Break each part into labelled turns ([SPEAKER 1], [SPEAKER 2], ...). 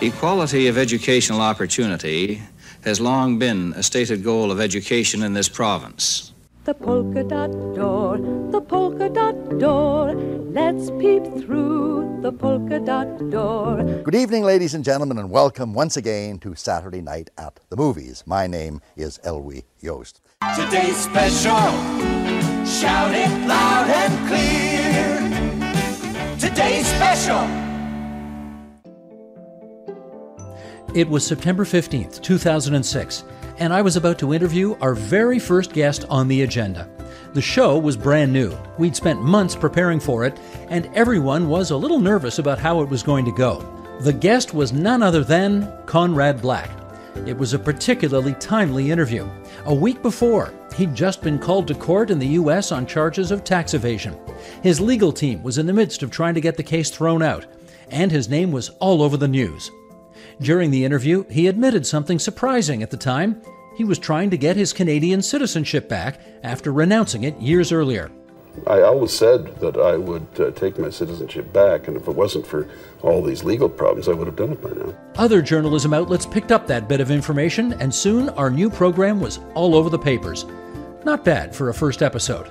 [SPEAKER 1] Equality of educational opportunity has long been a stated goal of education in this province.
[SPEAKER 2] The polka dot door, the polka dot door. Let's peep through the polka dot door.
[SPEAKER 3] Good evening, ladies and gentlemen, and welcome once again to Saturday Night at the Movies. My name is Elwy Yost.
[SPEAKER 4] Today's special, shout it loud and clear. Today's special.
[SPEAKER 5] It was September 15th, 2006, and I was about to interview our very first guest on the agenda. The show was brand new. We'd spent months preparing for it, and everyone was a little nervous about how it was going to go. The guest was none other than Conrad Black. It was a particularly timely interview. A week before, he'd just been called to court in the U.S. on charges of tax evasion. His legal team was in the midst of trying to get the case thrown out, and his name was all over the news. During the interview, he admitted something surprising at the time. He was trying to get his Canadian citizenship back after renouncing it years earlier.
[SPEAKER 6] I always said that I would uh, take my citizenship back, and if it wasn't for all these legal problems, I would have done it by now.
[SPEAKER 5] Other journalism outlets picked up that bit of information, and soon our new program was all over the papers. Not bad for a first episode.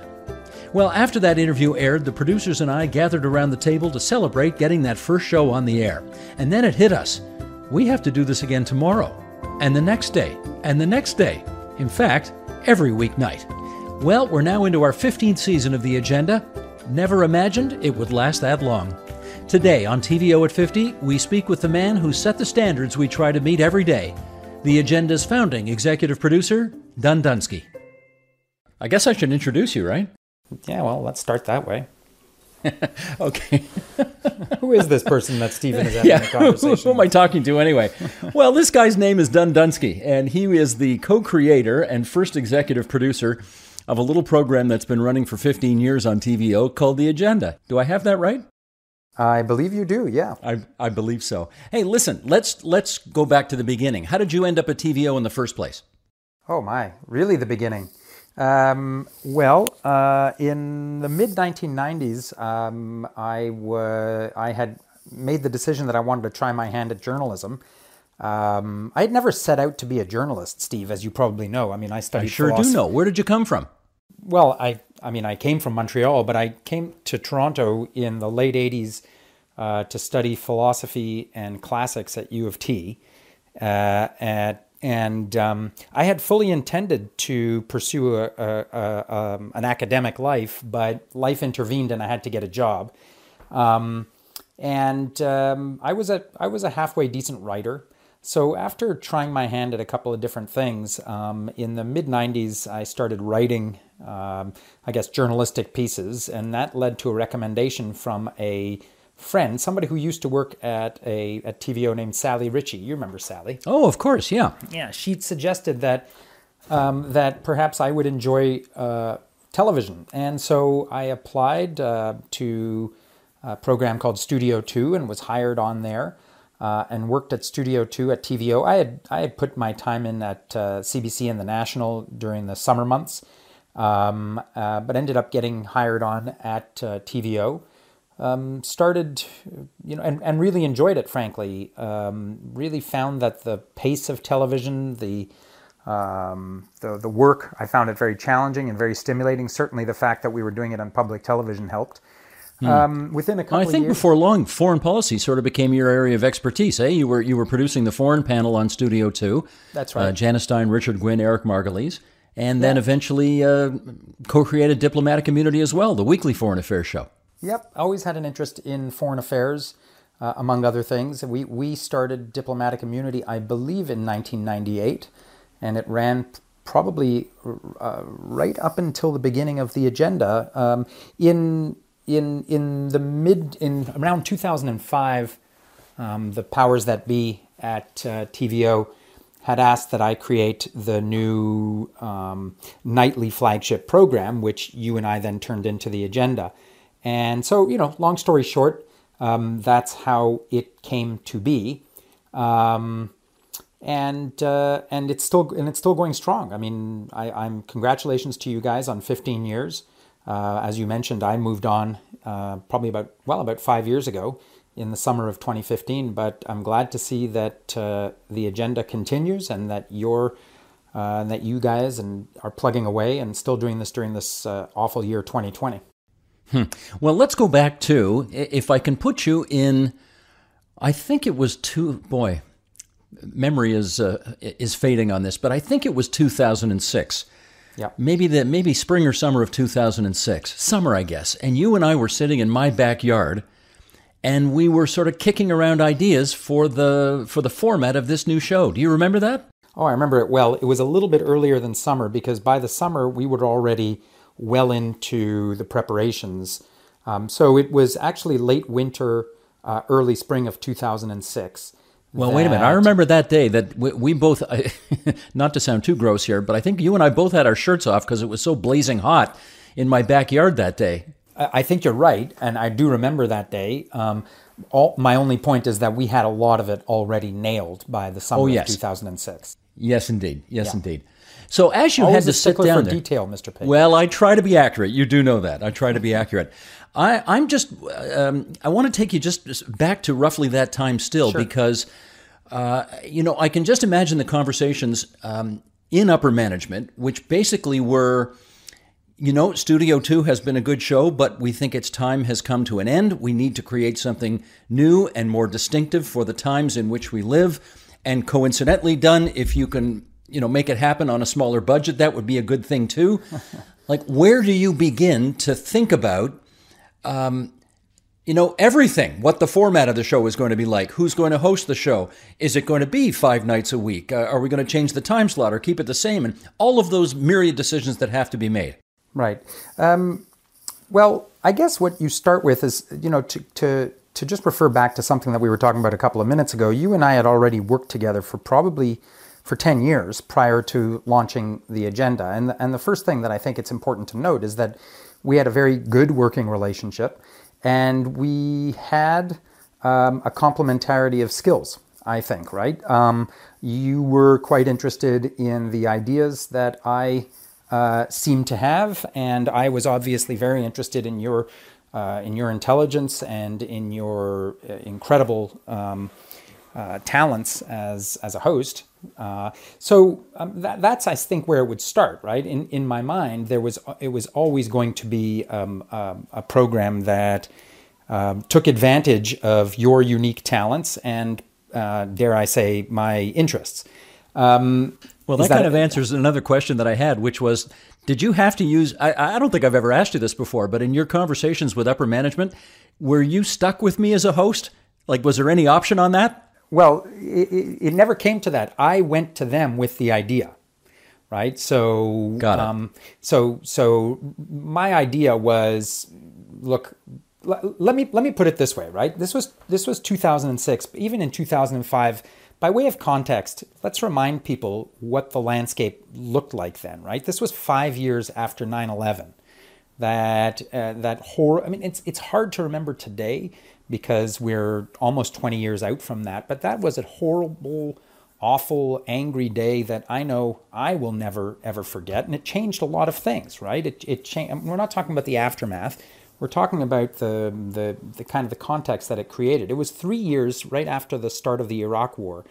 [SPEAKER 5] Well, after that interview aired, the producers and I gathered around the table to celebrate getting that first show on the air. And then it hit us we have to do this again tomorrow, and the next day, and the next day. In fact, every weeknight. Well, we're now into our 15th season of The Agenda. Never imagined it would last that long. Today on TVO at 50, we speak with the man who set the standards we try to meet every day the Agenda's founding executive producer, Dan Dunsky. I guess I should introduce you, right?
[SPEAKER 7] Yeah, well, let's start that way.
[SPEAKER 5] okay.
[SPEAKER 7] who is this person that Stephen is having yeah, a conversation?
[SPEAKER 5] Who, who am I talking to anyway? well, this guy's name is Dan Dunsky, and he is the co-creator and first executive producer of a little program that's been running for 15 years on TVO called The Agenda. Do I have that right?
[SPEAKER 7] I believe you do. Yeah.
[SPEAKER 5] I, I believe so. Hey, listen, let's let's go back to the beginning. How did you end up at TVO in the first place?
[SPEAKER 7] Oh my, really the beginning. Um, well, uh, in the mid 1990s, um, I, w- I had made the decision that I wanted to try my hand at journalism. Um, I had never set out to be a journalist, Steve, as you probably know. I mean, I studied. I
[SPEAKER 5] sure
[SPEAKER 7] philosophy.
[SPEAKER 5] do know. Where did you come from?
[SPEAKER 7] Well, I, I mean, I came from Montreal, but I came to Toronto in the late '80s uh, to study philosophy and classics at U of T. Uh, at and um, I had fully intended to pursue a, a, a, um, an academic life, but life intervened and I had to get a job. Um, and um, I was a I was a halfway decent writer. So after trying my hand at a couple of different things, um, in the mid '90s, I started writing, um, I guess, journalistic pieces, and that led to a recommendation from a friend, somebody who used to work at a at TVO named Sally Ritchie. You remember Sally?
[SPEAKER 5] Oh, of course, yeah.
[SPEAKER 7] Yeah, she suggested that um, that perhaps I would enjoy uh, television, and so I applied uh, to a program called Studio Two and was hired on there. Uh, and worked at Studio Two at TVO. I had I had put my time in at CBC uh, and the National during the summer months, um, uh, but ended up getting hired on at uh, TVO um, started, you know, and, and really enjoyed it, frankly. Um, really found that the pace of television, the, um, the, the work, I found it very challenging and very stimulating. Certainly the fact that we were doing it on public television helped. Hmm. Um, within a couple
[SPEAKER 5] I think
[SPEAKER 7] years,
[SPEAKER 5] before long, foreign policy sort of became your area of expertise. Eh? You were you were producing the foreign panel on Studio Two.
[SPEAKER 7] That's right. Uh,
[SPEAKER 5] Janice Stein, Richard Gwyn, Eric Margolis, and then yeah. eventually uh, co-created Diplomatic Immunity as well, the weekly foreign affairs show.
[SPEAKER 7] Yep, always had an interest in foreign affairs, uh, among other things. We, we started diplomatic immunity, I believe, in 1998, and it ran probably uh, right up until the beginning of the agenda. Um, in in in the mid in around 2005, um, the powers that be at uh, TVO had asked that I create the new um, nightly flagship program, which you and I then turned into the agenda. And so, you know, long story short, um, that's how it came to be. Um, and uh, and it's still and it's still going strong. I mean, I, am congratulations to you guys on 15 years. Uh, as you mentioned, I moved on uh, probably about well about five years ago in the summer of 2015. But I'm glad to see that uh, the agenda continues and that you're uh, that you guys and are plugging away and still doing this during this uh, awful year 2020.
[SPEAKER 5] Hmm. Well, let's go back to if I can put you in. I think it was two. Boy, memory is uh, is fading on this, but I think it was 2006.
[SPEAKER 7] Yeah.
[SPEAKER 5] Maybe the maybe spring or summer of 2006. Summer, I guess. And you and I were sitting in my backyard and we were sort of kicking around ideas for the for the format of this new show. Do you remember that?
[SPEAKER 7] Oh, I remember it well. It was a little bit earlier than summer because by the summer we were already well into the preparations. Um, so it was actually late winter, uh, early spring of 2006.
[SPEAKER 5] Well, wait a minute. I remember that day that we, we both, not to sound too gross here, but I think you and I both had our shirts off because it was so blazing hot in my backyard that day.
[SPEAKER 7] I think you're right, and I do remember that day. Um, all, my only point is that we had a lot of it already nailed by the summer
[SPEAKER 5] oh, yes.
[SPEAKER 7] of 2006.
[SPEAKER 5] Yes, indeed. Yes, yeah. indeed. So as you
[SPEAKER 7] Always
[SPEAKER 5] had to sit down
[SPEAKER 7] for
[SPEAKER 5] there,
[SPEAKER 7] detail, Mr. Payne.
[SPEAKER 5] Well, I try to be accurate. You do know that. I try to be accurate. I, I'm just. Um, I want to take you just back to roughly that time still
[SPEAKER 7] sure.
[SPEAKER 5] because, uh, you know, I can just imagine the conversations um, in upper management, which basically were. You know, Studio 2 has been a good show, but we think its time has come to an end. We need to create something new and more distinctive for the times in which we live and coincidentally done if you can you know make it happen on a smaller budget that would be a good thing too. Like where do you begin to think about um, you know everything? What the format of the show is going to be like? Who's going to host the show? Is it going to be five nights a week? Uh, are we going to change the time slot or keep it the same? And all of those myriad decisions that have to be made.
[SPEAKER 7] Right. Um, well i guess what you start with is you know to, to to just refer back to something that we were talking about a couple of minutes ago, you and I had already worked together for probably for 10 years prior to launching the agenda. And the, and the first thing that I think it's important to note is that we had a very good working relationship and we had um, a complementarity of skills, I think, right? Um, you were quite interested in the ideas that I uh, seemed to have, and I was obviously very interested in your uh, in your intelligence and in your uh, incredible um, uh, talents as as a host. Uh, so um, that, that's I think where it would start, right? In in my mind, there was it was always going to be um, um a program that um, took advantage of your unique talents and uh, dare I say my interests. Um,
[SPEAKER 5] well, that, that, kind of answers another question that I had, which was did you have to use? I, I don't think I've ever asked you this before, but in your conversations with upper management, were you stuck with me as a host? Like, was there any option on that?
[SPEAKER 7] Well, it, it never came to that. I went to them with the idea, right? So,
[SPEAKER 5] got it.
[SPEAKER 7] Um, so, so my idea was, look, let me let me put it this way, right? This was this was 2006. Even in 2005, by way of context, let's remind people what the landscape looked like then, right? This was five years after 9 11. That, uh, that horror, I mean, it's, it's hard to remember today because we're almost 20 years out from that, but that was a horrible, awful, angry day that I know I will never, ever forget. And it changed a lot of things, right? It, it changed, we're not talking about the aftermath. We're talking about the, the, the kind of the context that it created. It was three years right after the start of the Iraq War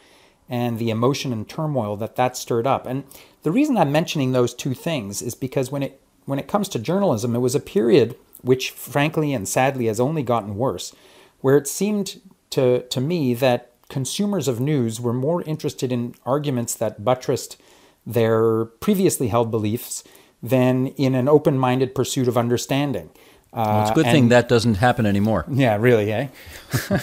[SPEAKER 7] and the emotion and turmoil that that stirred up. And the reason I'm mentioning those two things is because when it when it comes to journalism, it was a period which, frankly and sadly, has only gotten worse, where it seemed to to me that consumers of news were more interested in arguments that buttressed their previously held beliefs than in an open-minded pursuit of understanding.
[SPEAKER 5] Well, it's a good uh, thing that doesn't happen anymore.
[SPEAKER 7] Yeah, really, eh?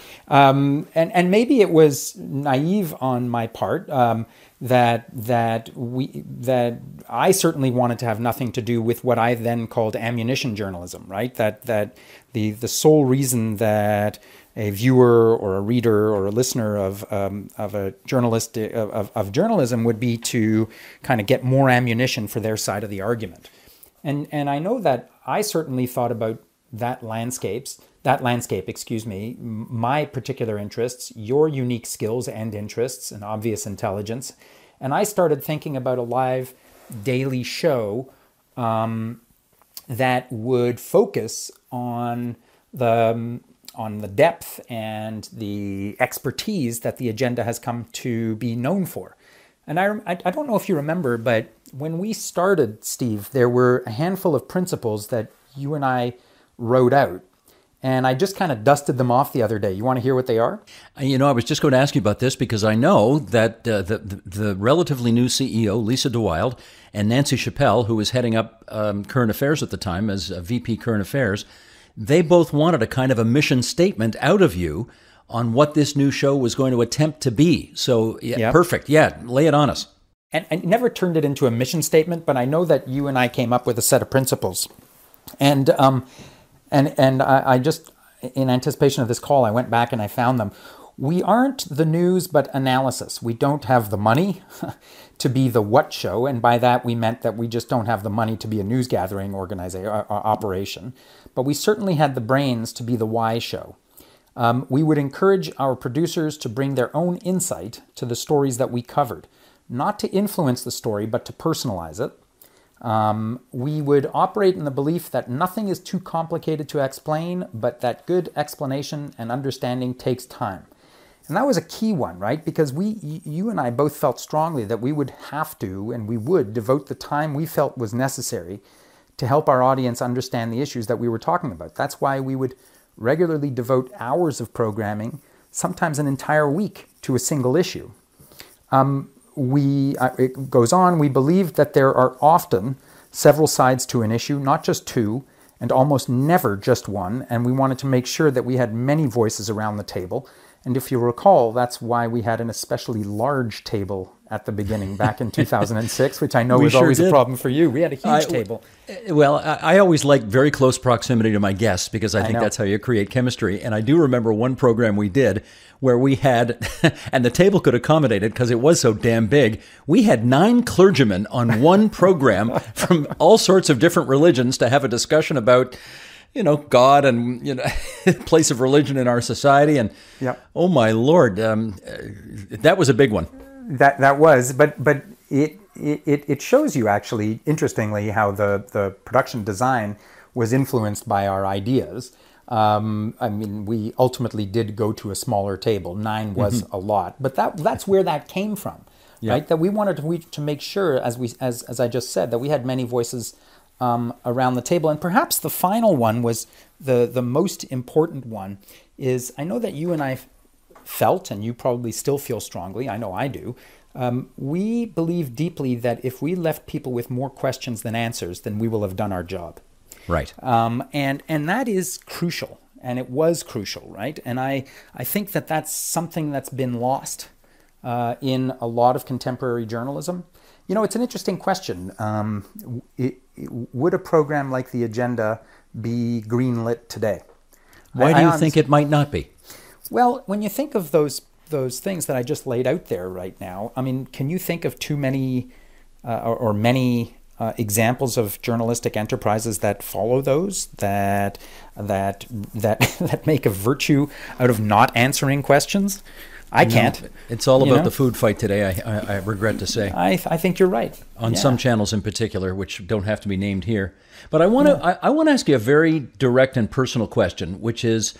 [SPEAKER 7] um, and and maybe it was naive on my part um, that that we that I certainly wanted to have nothing to do with what I then called ammunition journalism, right? That that the the sole reason that a viewer or a reader or a listener of um, of a journalist of, of journalism would be to kind of get more ammunition for their side of the argument. And and I know that I certainly thought about that landscapes that landscape excuse me my particular interests your unique skills and interests and obvious intelligence and i started thinking about a live daily show um, that would focus on the um, on the depth and the expertise that the agenda has come to be known for. And I, I don't know if you remember, but when we started, Steve, there were a handful of principles that you and I wrote out. And I just kind of dusted them off the other day. You want to hear what they are?
[SPEAKER 5] Uh, you know, I was just going to ask you about this because I know that uh, the, the, the relatively new CEO, Lisa de Wilde, and Nancy Chappell, who was heading up um, current affairs at the time as VP current affairs, they both wanted a kind of a mission statement out of you on what this new show was going to attempt to be. So, yeah, yep. perfect. Yeah, lay it on us.
[SPEAKER 7] And I never turned it into a mission statement, but I know that you and I came up with a set of principles. And um, and and I, I just, in anticipation of this call, I went back and I found them. We aren't the news, but analysis. We don't have the money to be the what show, and by that we meant that we just don't have the money to be a news gathering organization uh, uh, operation. But we certainly had the brains to be the why show. Um, we would encourage our producers to bring their own insight to the stories that we covered, not to influence the story, but to personalize it. Um, we would operate in the belief that nothing is too complicated to explain, but that good explanation and understanding takes time. And that was a key one, right? Because we, you and I both felt strongly that we would have to and we would devote the time we felt was necessary to help our audience understand the issues that we were talking about. That's why we would regularly devote hours of programming, sometimes an entire week, to a single issue. Um, we, uh, it goes on, we believe that there are often several sides to an issue, not just two, and almost never just one, and we wanted to make sure that we had many voices around the table. And if you recall, that's why we had an especially large table at the beginning back in 2006, which I know was sure always did. a problem for you. We had a huge I, table.
[SPEAKER 5] Uh, well, I, I, always like very close proximity to my guests because I think I that's how you create chemistry. And I do remember one program we did where we had, and the table could accommodate it because it was so damn big. We had nine clergymen on one program from all sorts of different religions to have a discussion about you know God and you know place of religion in our society and yep. oh my lord um, uh, that was a big one
[SPEAKER 7] that that was, but but it it it shows you actually interestingly how the the production design was influenced by our ideas. Um, I mean, we ultimately did go to a smaller table. Nine was mm-hmm. a lot, but that that's where that came from, yeah. right? That we wanted to, we, to make sure, as we as as I just said, that we had many voices um, around the table, and perhaps the final one was the the most important one. Is I know that you and I felt, and you probably still feel strongly, I know I do, um, we believe deeply that if we left people with more questions than answers, then we will have done our job.
[SPEAKER 5] Right.
[SPEAKER 7] Um, and and that is crucial, and it was crucial, right? And I I think that that's something that's been lost uh, in a lot of contemporary journalism. You know, it's an interesting question. Um, it, it, would a program like the Agenda be greenlit today?
[SPEAKER 5] Why do you I think it might not be?
[SPEAKER 7] Well, when you think of those those things that I just laid out there right now, I mean, can you think of too many uh, or, or, many uh, examples of journalistic enterprises that follow those that that that that make a virtue out of not answering questions? I can't.
[SPEAKER 5] It's all about know? the food fight today. I, I, I regret to say.
[SPEAKER 7] I, I think you're right.
[SPEAKER 5] On yeah. some channels in particular, which don't have to be named here, but I want to yeah. I, I want to ask you a very direct and personal question, which is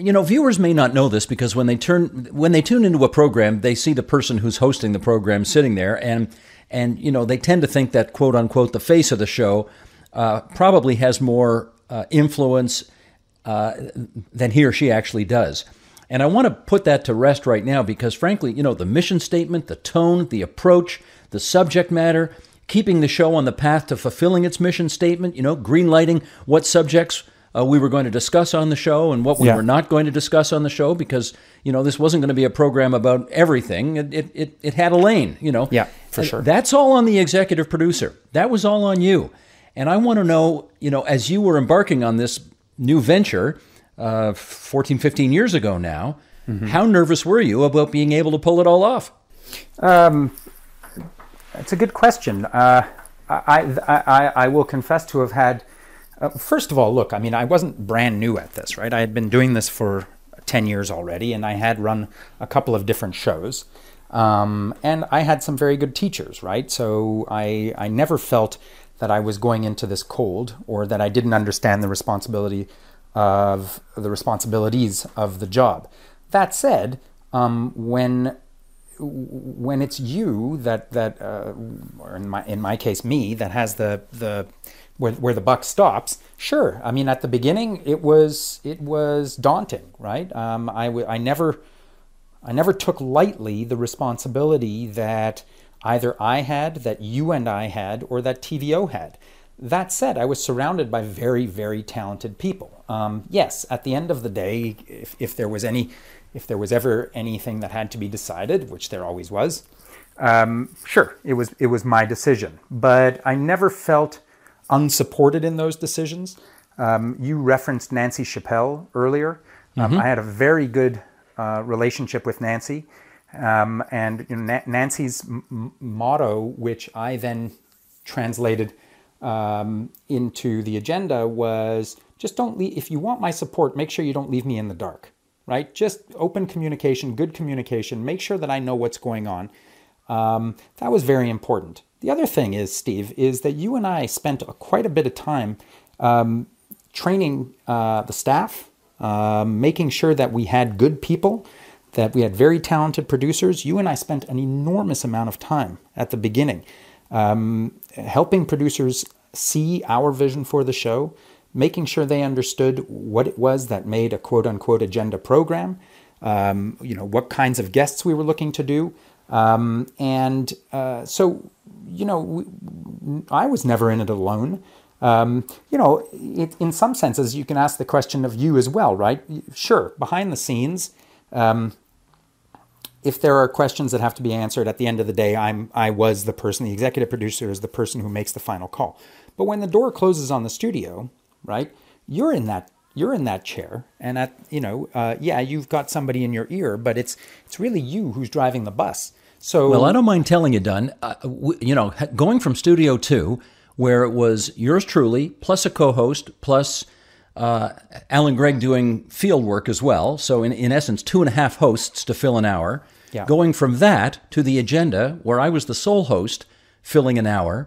[SPEAKER 5] you know viewers may not know this because when they turn when they tune into a program they see the person who's hosting the program sitting there and and you know they tend to think that quote unquote the face of the show uh, probably has more uh, influence uh, than he or she actually does. And i want to put that to rest right now because frankly you know the mission statement the tone the approach the subject matter keeping the show on the path to fulfilling its mission statement you know greenlighting what subjects uh, we were going to discuss on the show and what we yeah. were not going to discuss on the show because you know this wasn't going to be a program about everything. It it it, it had a lane, you know.
[SPEAKER 7] Yeah, for sure.
[SPEAKER 5] That's all on the executive producer. That was all on you. And I want to know, you know, as you were embarking on this new venture, uh, 14, 15 years ago now, mm-hmm. how nervous were you about being able to pull it all off? Um,
[SPEAKER 7] it's a good question. Uh, I, I, I will confess to have had uh, first of all, look, I mean, I wasn't brand new at this, right? I had been doing this for 10 years already, and I had run a couple of different shows. Um, and I had some very good teachers, right? So I, I never felt that I was going into this cold or that I didn't understand the responsibility of the responsibilities of the job. That said, um, when when it's you that that uh, or in my in my case me that has the the where, where the buck stops sure. I mean at the beginning it was it was daunting right? Um, I, w- I never i never took lightly the responsibility that either i had that you and i had or that tvo had. That said i was surrounded by very very talented people. Um, yes at the end of the day if, if there was any if there was ever anything that had to be decided, which there always was, um, sure, it was it was my decision. But I never felt unsupported in those decisions. Um, you referenced Nancy Chappell earlier. Um, mm-hmm. I had a very good uh, relationship with Nancy, um, and you know, Na- Nancy's m- motto, which I then translated um, into the agenda, was just don't leave. If you want my support, make sure you don't leave me in the dark right? Just open communication, good communication, make sure that I know what's going on. Um, that was very important. The other thing is, Steve, is that you and I spent quite a bit of time um, training uh, the staff, uh, making sure that we had good people, that we had very talented producers. You and I spent an enormous amount of time at the beginning um, helping producers see our vision for the show, making sure they understood what it was that made a quote unquote agenda program, um, you know, what kinds of guests we were looking to do. Um, and uh, so, you know, we, I was never in it alone. Um, you know, it, in some senses, you can ask the question of you as well, right? Sure, behind the scenes, um, if there are questions that have to be answered at the end of the day, I'm I was the person, the executive producer is the person who makes the final call. But when the door closes on the studio, right? You're in that you're in that chair, and at you know, uh, yeah, you've got somebody in your ear, but it's it's really you who's driving the bus. So
[SPEAKER 5] well, I don't mind telling you, Dan. Uh, you know, going from Studio Two, where it was yours truly plus a co-host plus uh, Allan Gregg doing field work as well. So in in essence, two and a half hosts to fill an hour.
[SPEAKER 7] Yeah.
[SPEAKER 5] Going from that to the agenda, where I was the sole host, filling an hour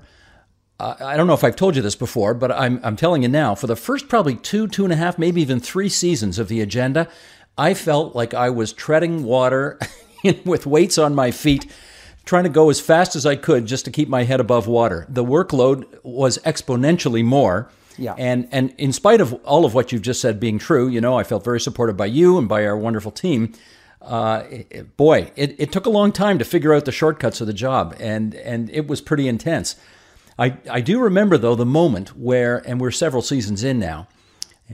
[SPEAKER 5] I don't know if I've told you this before, but I'm, I'm telling you now. For the first probably two, two and a half, maybe even three seasons of the agenda, I felt like I was treading water with weights on my feet, trying to go as fast as I could just to keep my head above water. The workload was exponentially more.
[SPEAKER 7] Yeah.
[SPEAKER 5] And and in spite of all of what you've just said being true, you know, I felt very supported by you and by our wonderful team. Uh, it, boy, it, it took a long time to figure out the shortcuts of the job, and and it was pretty intense. I, I do remember, though, the moment where, and we're several seasons in now,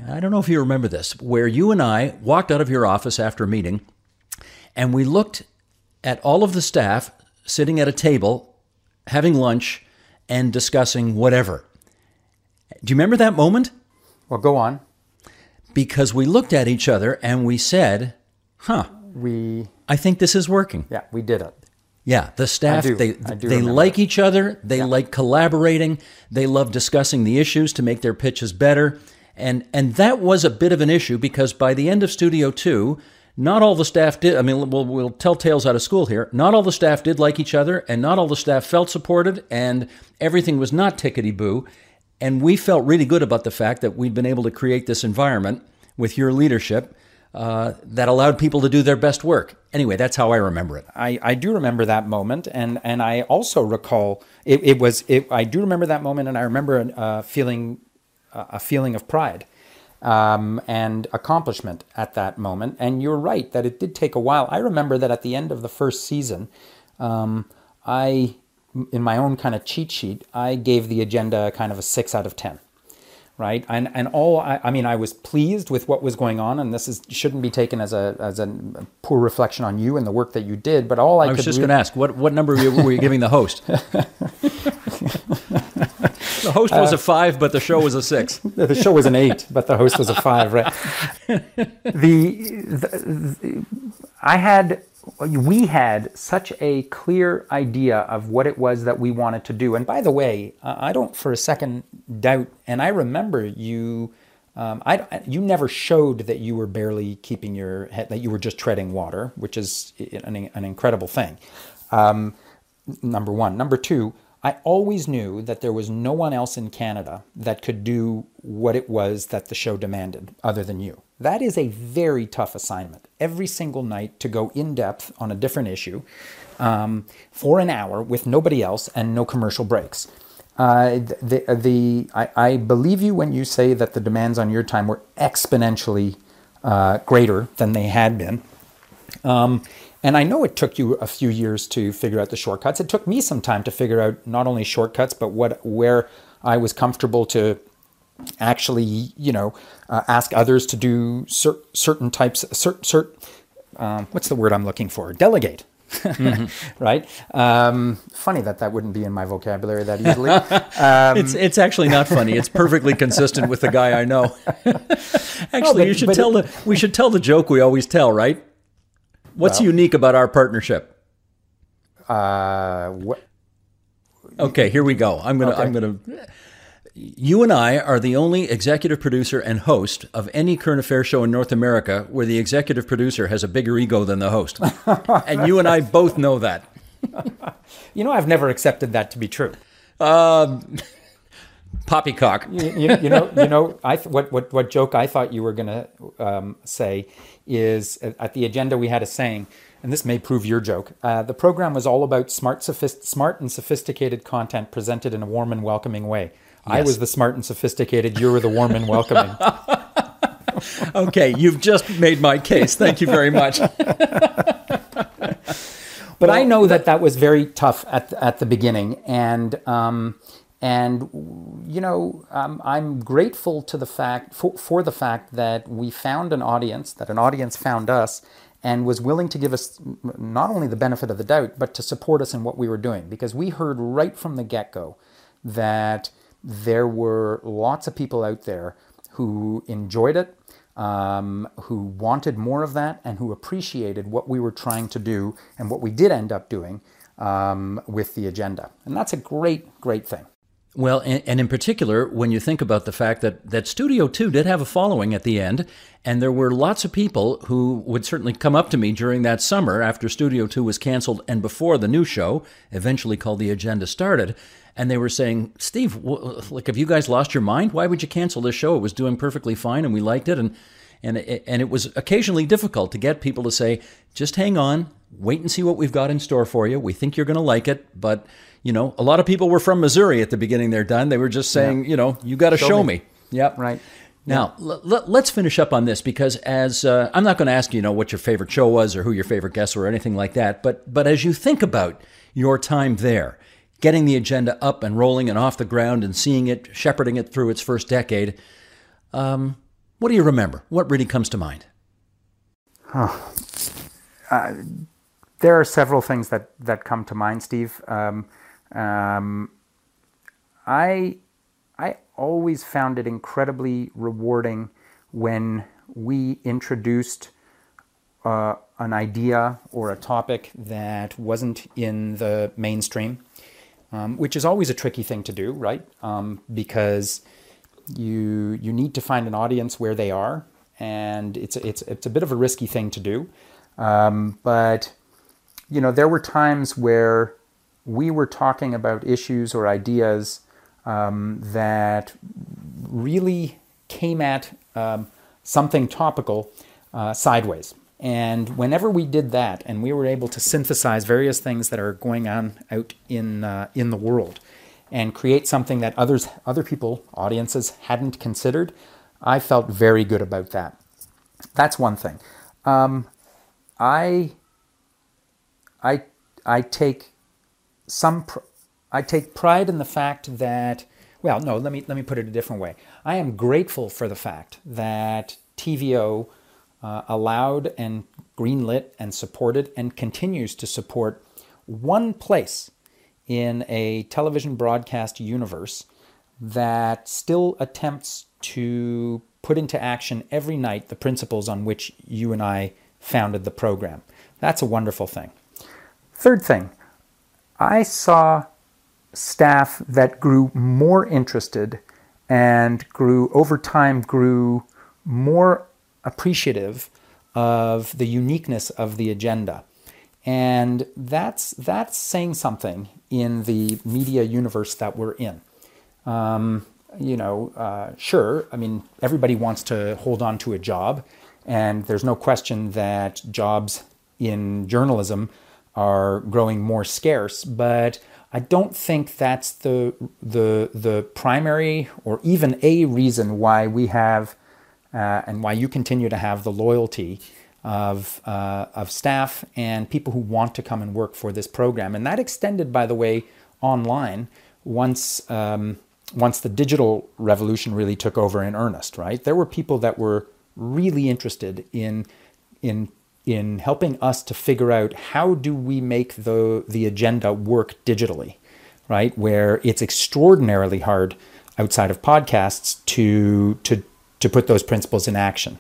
[SPEAKER 5] I don't know if you remember this, where you and I walked out of your office after a meeting and we looked at all of the staff sitting at a table, having lunch, and discussing whatever. Do you remember that moment?
[SPEAKER 7] Well, go on.
[SPEAKER 5] Because we looked at each other and we said, huh,
[SPEAKER 7] we
[SPEAKER 5] I think this is working.
[SPEAKER 7] Yeah, we did it.
[SPEAKER 5] Yeah, the staff they they like each other, they yeah. like collaborating, they love discussing the issues to make their pitches better. And and that was a bit of an issue because by the end of Studio 2, not all the staff did I mean we'll, we'll tell tales out of school here. Not all the staff did like each other and not all the staff felt supported and everything was not tickety boo. And we felt really good about the fact that we'd been able to create this environment with your leadership uh, that allowed people to do their best work. Anyway, that's how I remember it.
[SPEAKER 7] I, I do remember that moment, and, and I also recall it, it was it, I do remember that moment, and I remember uh, feeling a feeling of pride um, and accomplishment at that moment. And you're right that it did take a while. I remember that at the end of the first season, um, I in my own kind of cheat sheet, I gave the agenda kind of a six out of ten right? And and all I, I, mean, I was pleased with what was going on, and this is shouldn't be taken as a as a poor reflection on you and the work that you did. But all I,
[SPEAKER 5] I
[SPEAKER 7] was
[SPEAKER 5] just re- going to ask what what number were you, were you giving the host? the host was uh, a five, but the show was a six.
[SPEAKER 7] the show was an eight, but the host was a five, right? the, the, the I had we had such a clear idea of what it was that we wanted to do. And by the way, I don't for a second doubt, and I remember you. Um, I, you never showed that you were barely keeping your head, that you were just treading water, which is an, an incredible thing. Um, number one. Number two, I always knew that there was no one else in Canada that could do what it was that the show demanded other than you. That is a very tough assignment. Every single night to go in depth on a different issue um, for an hour with nobody else and no commercial breaks. Uh, the, the, I, I, believe you when you say that the demands on your time were exponentially uh, greater than they had been. Um, and I know it took you a few years to figure out the shortcuts. It took me some time to figure out not only shortcuts, but what where I was comfortable to actually, you know, uh, ask others to do cer- certain types, cert, cert, um, what's the word I'm looking for? Delegate. mm-hmm. right? Um, funny that that wouldn't be in my vocabulary that easily. Um,
[SPEAKER 5] it's it's actually not funny. It's perfectly consistent with the guy I know. actually, no, but, you should tell it, the we should tell the joke we always tell, right? What's well, unique about our partnership?
[SPEAKER 7] Uh, what?
[SPEAKER 5] Okay, here we go. I'm gonna. Okay. I'm gonna. You and I are the only executive producer and host of any current affairs show in North America where the executive producer has a bigger ego than the host, and you and I both know that.
[SPEAKER 7] you know, I've never accepted that to be true.
[SPEAKER 5] Um, poppycock.
[SPEAKER 7] you, you, you, know, you know, I what what what joke I thought you were going to um, say is at the agenda we had a saying, and this may prove your joke. Uh, the program was all about smart, sophist- smart and sophisticated content presented in a warm and welcoming way. Yes. I was the smart and sophisticated. You were the warm and welcoming.
[SPEAKER 5] okay, you've just made my case. Thank you very much.
[SPEAKER 7] but well, I know that that was very tough at at the beginning, and um, and you know, um, I'm grateful to the fact for, for the fact that we found an audience, that an audience found us, and was willing to give us not only the benefit of the doubt, but to support us in what we were doing. Because we heard right from the get go that there were lots of people out there who enjoyed it, um, who wanted more of that, and who appreciated what we were trying to do and what we did end up doing um, with the agenda. And that's a great, great thing.
[SPEAKER 5] Well, and, and, in particular, when you think about the fact that, that Studio 2 did have a following at the end, and there were lots of people who would certainly come up to me during that summer after Studio 2 was canceled and before the new show, eventually called The Agenda, started. And they were saying, Steve, like, have you guys lost your mind? Why would you cancel this show? It was doing perfectly fine and we liked it. And, and, it, and it was occasionally difficult to get people to say, just hang on, wait and see what we've got in store for you. We think you're going to like it, but you know, a lot of people were from Missouri at the beginning they're done. They were just saying, yeah. you know, you got to show, show, me. me. Yep.
[SPEAKER 7] Right.
[SPEAKER 5] Now, let's finish up on this because as uh, I'm not going to ask you know what your favorite show was or who your favorite guests were or anything like that, but but as you think about your time there, getting the agenda up and rolling and off the ground and seeing it, shepherding it through its first decade, um, what do you remember? What really comes to mind?
[SPEAKER 7] Huh. Uh, there are several things that that come to mind, Steve. Um, um, I I always found it incredibly rewarding when we introduced uh, an idea or a topic that wasn't in the mainstream, um, which is always a tricky thing to do, right? Um, because you you need to find an audience where they are, and it's it's it's a bit of a risky thing to do. Um, but you know, there were times where we were talking about issues or ideas um, that really came at um, something topical uh, sideways. And whenever we did that, and we were able to synthesize various things that are going on out in uh, in the world, and create something that others, other people, audiences hadn't considered, I felt very good about that. That's one thing. Um, I I I take some pr- I take pride in the fact that well no let me let me put it a different way I am grateful for the fact that TVO uh, allowed and greenlit and supported and continues to support one place in a television broadcast universe that still attempts to put into action every night the principles on which you and I founded the program. That's a wonderful thing. Third thing, I saw staff that grew more interested and grew over time grew more appreciative of the uniqueness of the agenda. And that's, that's saying something in the media universe that we're in. Um, you know, uh, sure, I mean, everybody wants to hold on to a job, and there's no question that jobs in journalism are growing more scarce, but I don't think that's the the the primary or even a reason why we have uh, and why you continue to have the loyalty of uh, of staff and people who want to come and work for this program, and that extended, by the way, online once. Um, once the digital revolution really took over in earnest, right? There were people that were really interested in in in helping us to figure out how do we make the the agenda work digitally, right? Where it's extraordinarily hard outside of podcasts to to to put those principles in action.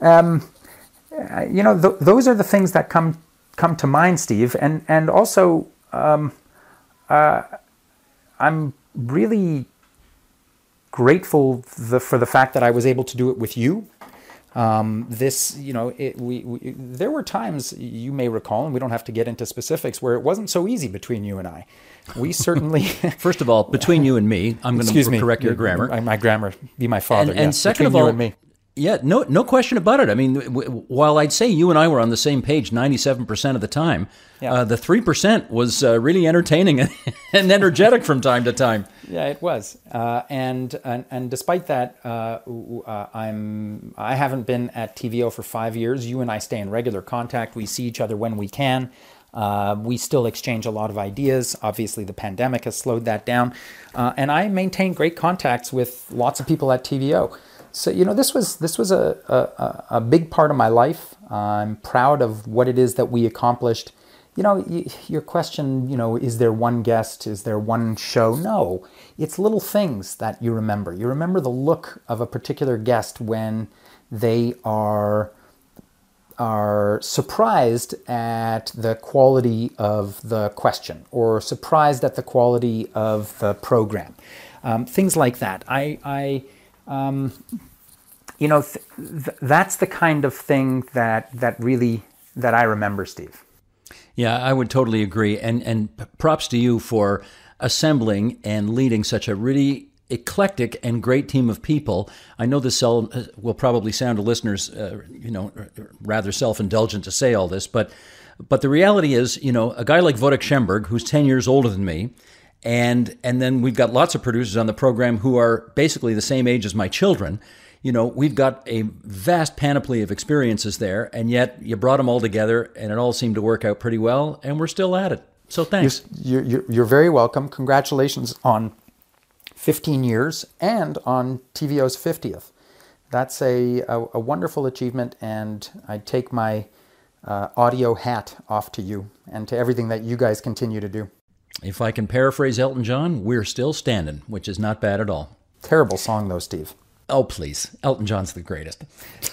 [SPEAKER 7] Um, you know, th- those are the things that come come to mind, Steve, and and also um, uh, I'm really grateful the, for the fact that I was able to do it with you um, this, you know, it, we, we, there were times you may recall, and we don't have to get into specifics, where it wasn't so easy between you and I. We certainly.
[SPEAKER 5] First of all, between you and me, I'm going to correct your grammar.
[SPEAKER 7] My grammar, be my father.
[SPEAKER 5] And, and
[SPEAKER 7] yeah,
[SPEAKER 5] second of all, yeah, no, no question about it. I mean, w- while I'd say you and I were on the same page 97% of the time, yeah. uh, the 3% was uh, really entertaining and energetic from time to time.
[SPEAKER 7] Yeah, it was. Uh, and, and, and despite that, uh, uh, I'm I haven't been at TVO for five years. You and I stay in regular contact. We see each other when we can. Uh, we still exchange a lot of ideas. Obviously, the pandemic has slowed that down. and I maintain great contacts with lots of people at TVO so you know this was this was a, a, a big part of my life. I'm proud of what it is that we accomplished. You know, your question, you know, is there one guest? Is there one show? No, it's little things that you remember. You remember the look of a particular guest when they are are surprised at the quality of the question or surprised at the quality of the program. Um, things like that. I, I um, you know, th- th- that's the kind of thing that that really that I remember, Steve.
[SPEAKER 5] Yeah, I would totally agree, and and props to you for assembling and leading such a really eclectic and great team of people. I know this uh, will probably sound to listeners, uh, you know, rather self-indulgent to say all this, but but the reality is, you know, a guy like Wodek Szemberg, who's ten years older than me, and and then we've got lots of producers on the program who are basically the same age as my children. You know, we've got a vast panoply of experiences there, and yet you brought them all together, and it all seemed to work out pretty well, and we're still at it. So thanks.
[SPEAKER 7] You're, you're, you're very welcome. Congratulations on 15 years and on TVO's 50th. That's a, a, a wonderful achievement, and I take my uh, audio hat off to you and to everything that you guys continue to do.
[SPEAKER 5] If I can paraphrase Elton John, we're still standing, which is not bad at all.
[SPEAKER 7] Terrible song, though, Steve.
[SPEAKER 5] Oh, please. Elton John's the greatest.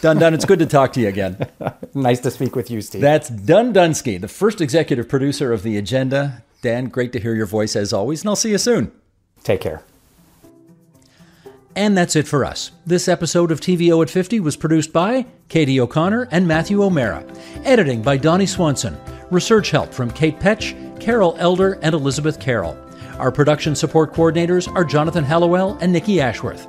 [SPEAKER 5] Dun Dun, it's good to talk to you again.
[SPEAKER 7] nice to speak with you, Steve.
[SPEAKER 5] That's Dan Dunsky, the first executive producer of The Agenda. Dan, great to hear your voice as always, and I'll see you soon.
[SPEAKER 7] Take care.
[SPEAKER 5] And that's it for us. This episode of TVO at 50 was produced by Katie O'Connor and Matthew O'Mara. Editing by Donnie Swanson. Research help from Kate Petch, Carol Elder, and Elizabeth Carroll. Our production support coordinators are Jonathan Hallowell and Nikki Ashworth.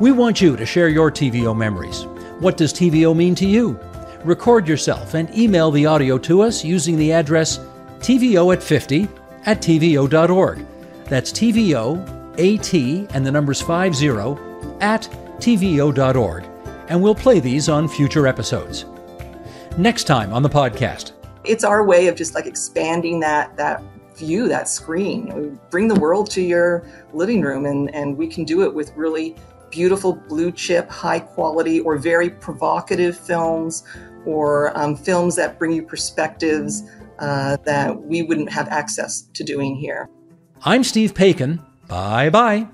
[SPEAKER 5] We want you to share your TVO memories. What does TVO mean to you? Record yourself and email the audio to us using the address TVO at 50 at TVO.org. That's TVO, AT, and the numbers 50 at TVO.org. And we'll play these on future episodes. Next time on the podcast.
[SPEAKER 8] It's our way of just like expanding that that view, that screen. We bring the world to your living room and, and we can do it with really beautiful blue chip, high quality, or very provocative films, or um, films that bring you perspectives uh, that we wouldn't have access to doing here.
[SPEAKER 5] I'm Steve Paikin. Bye bye.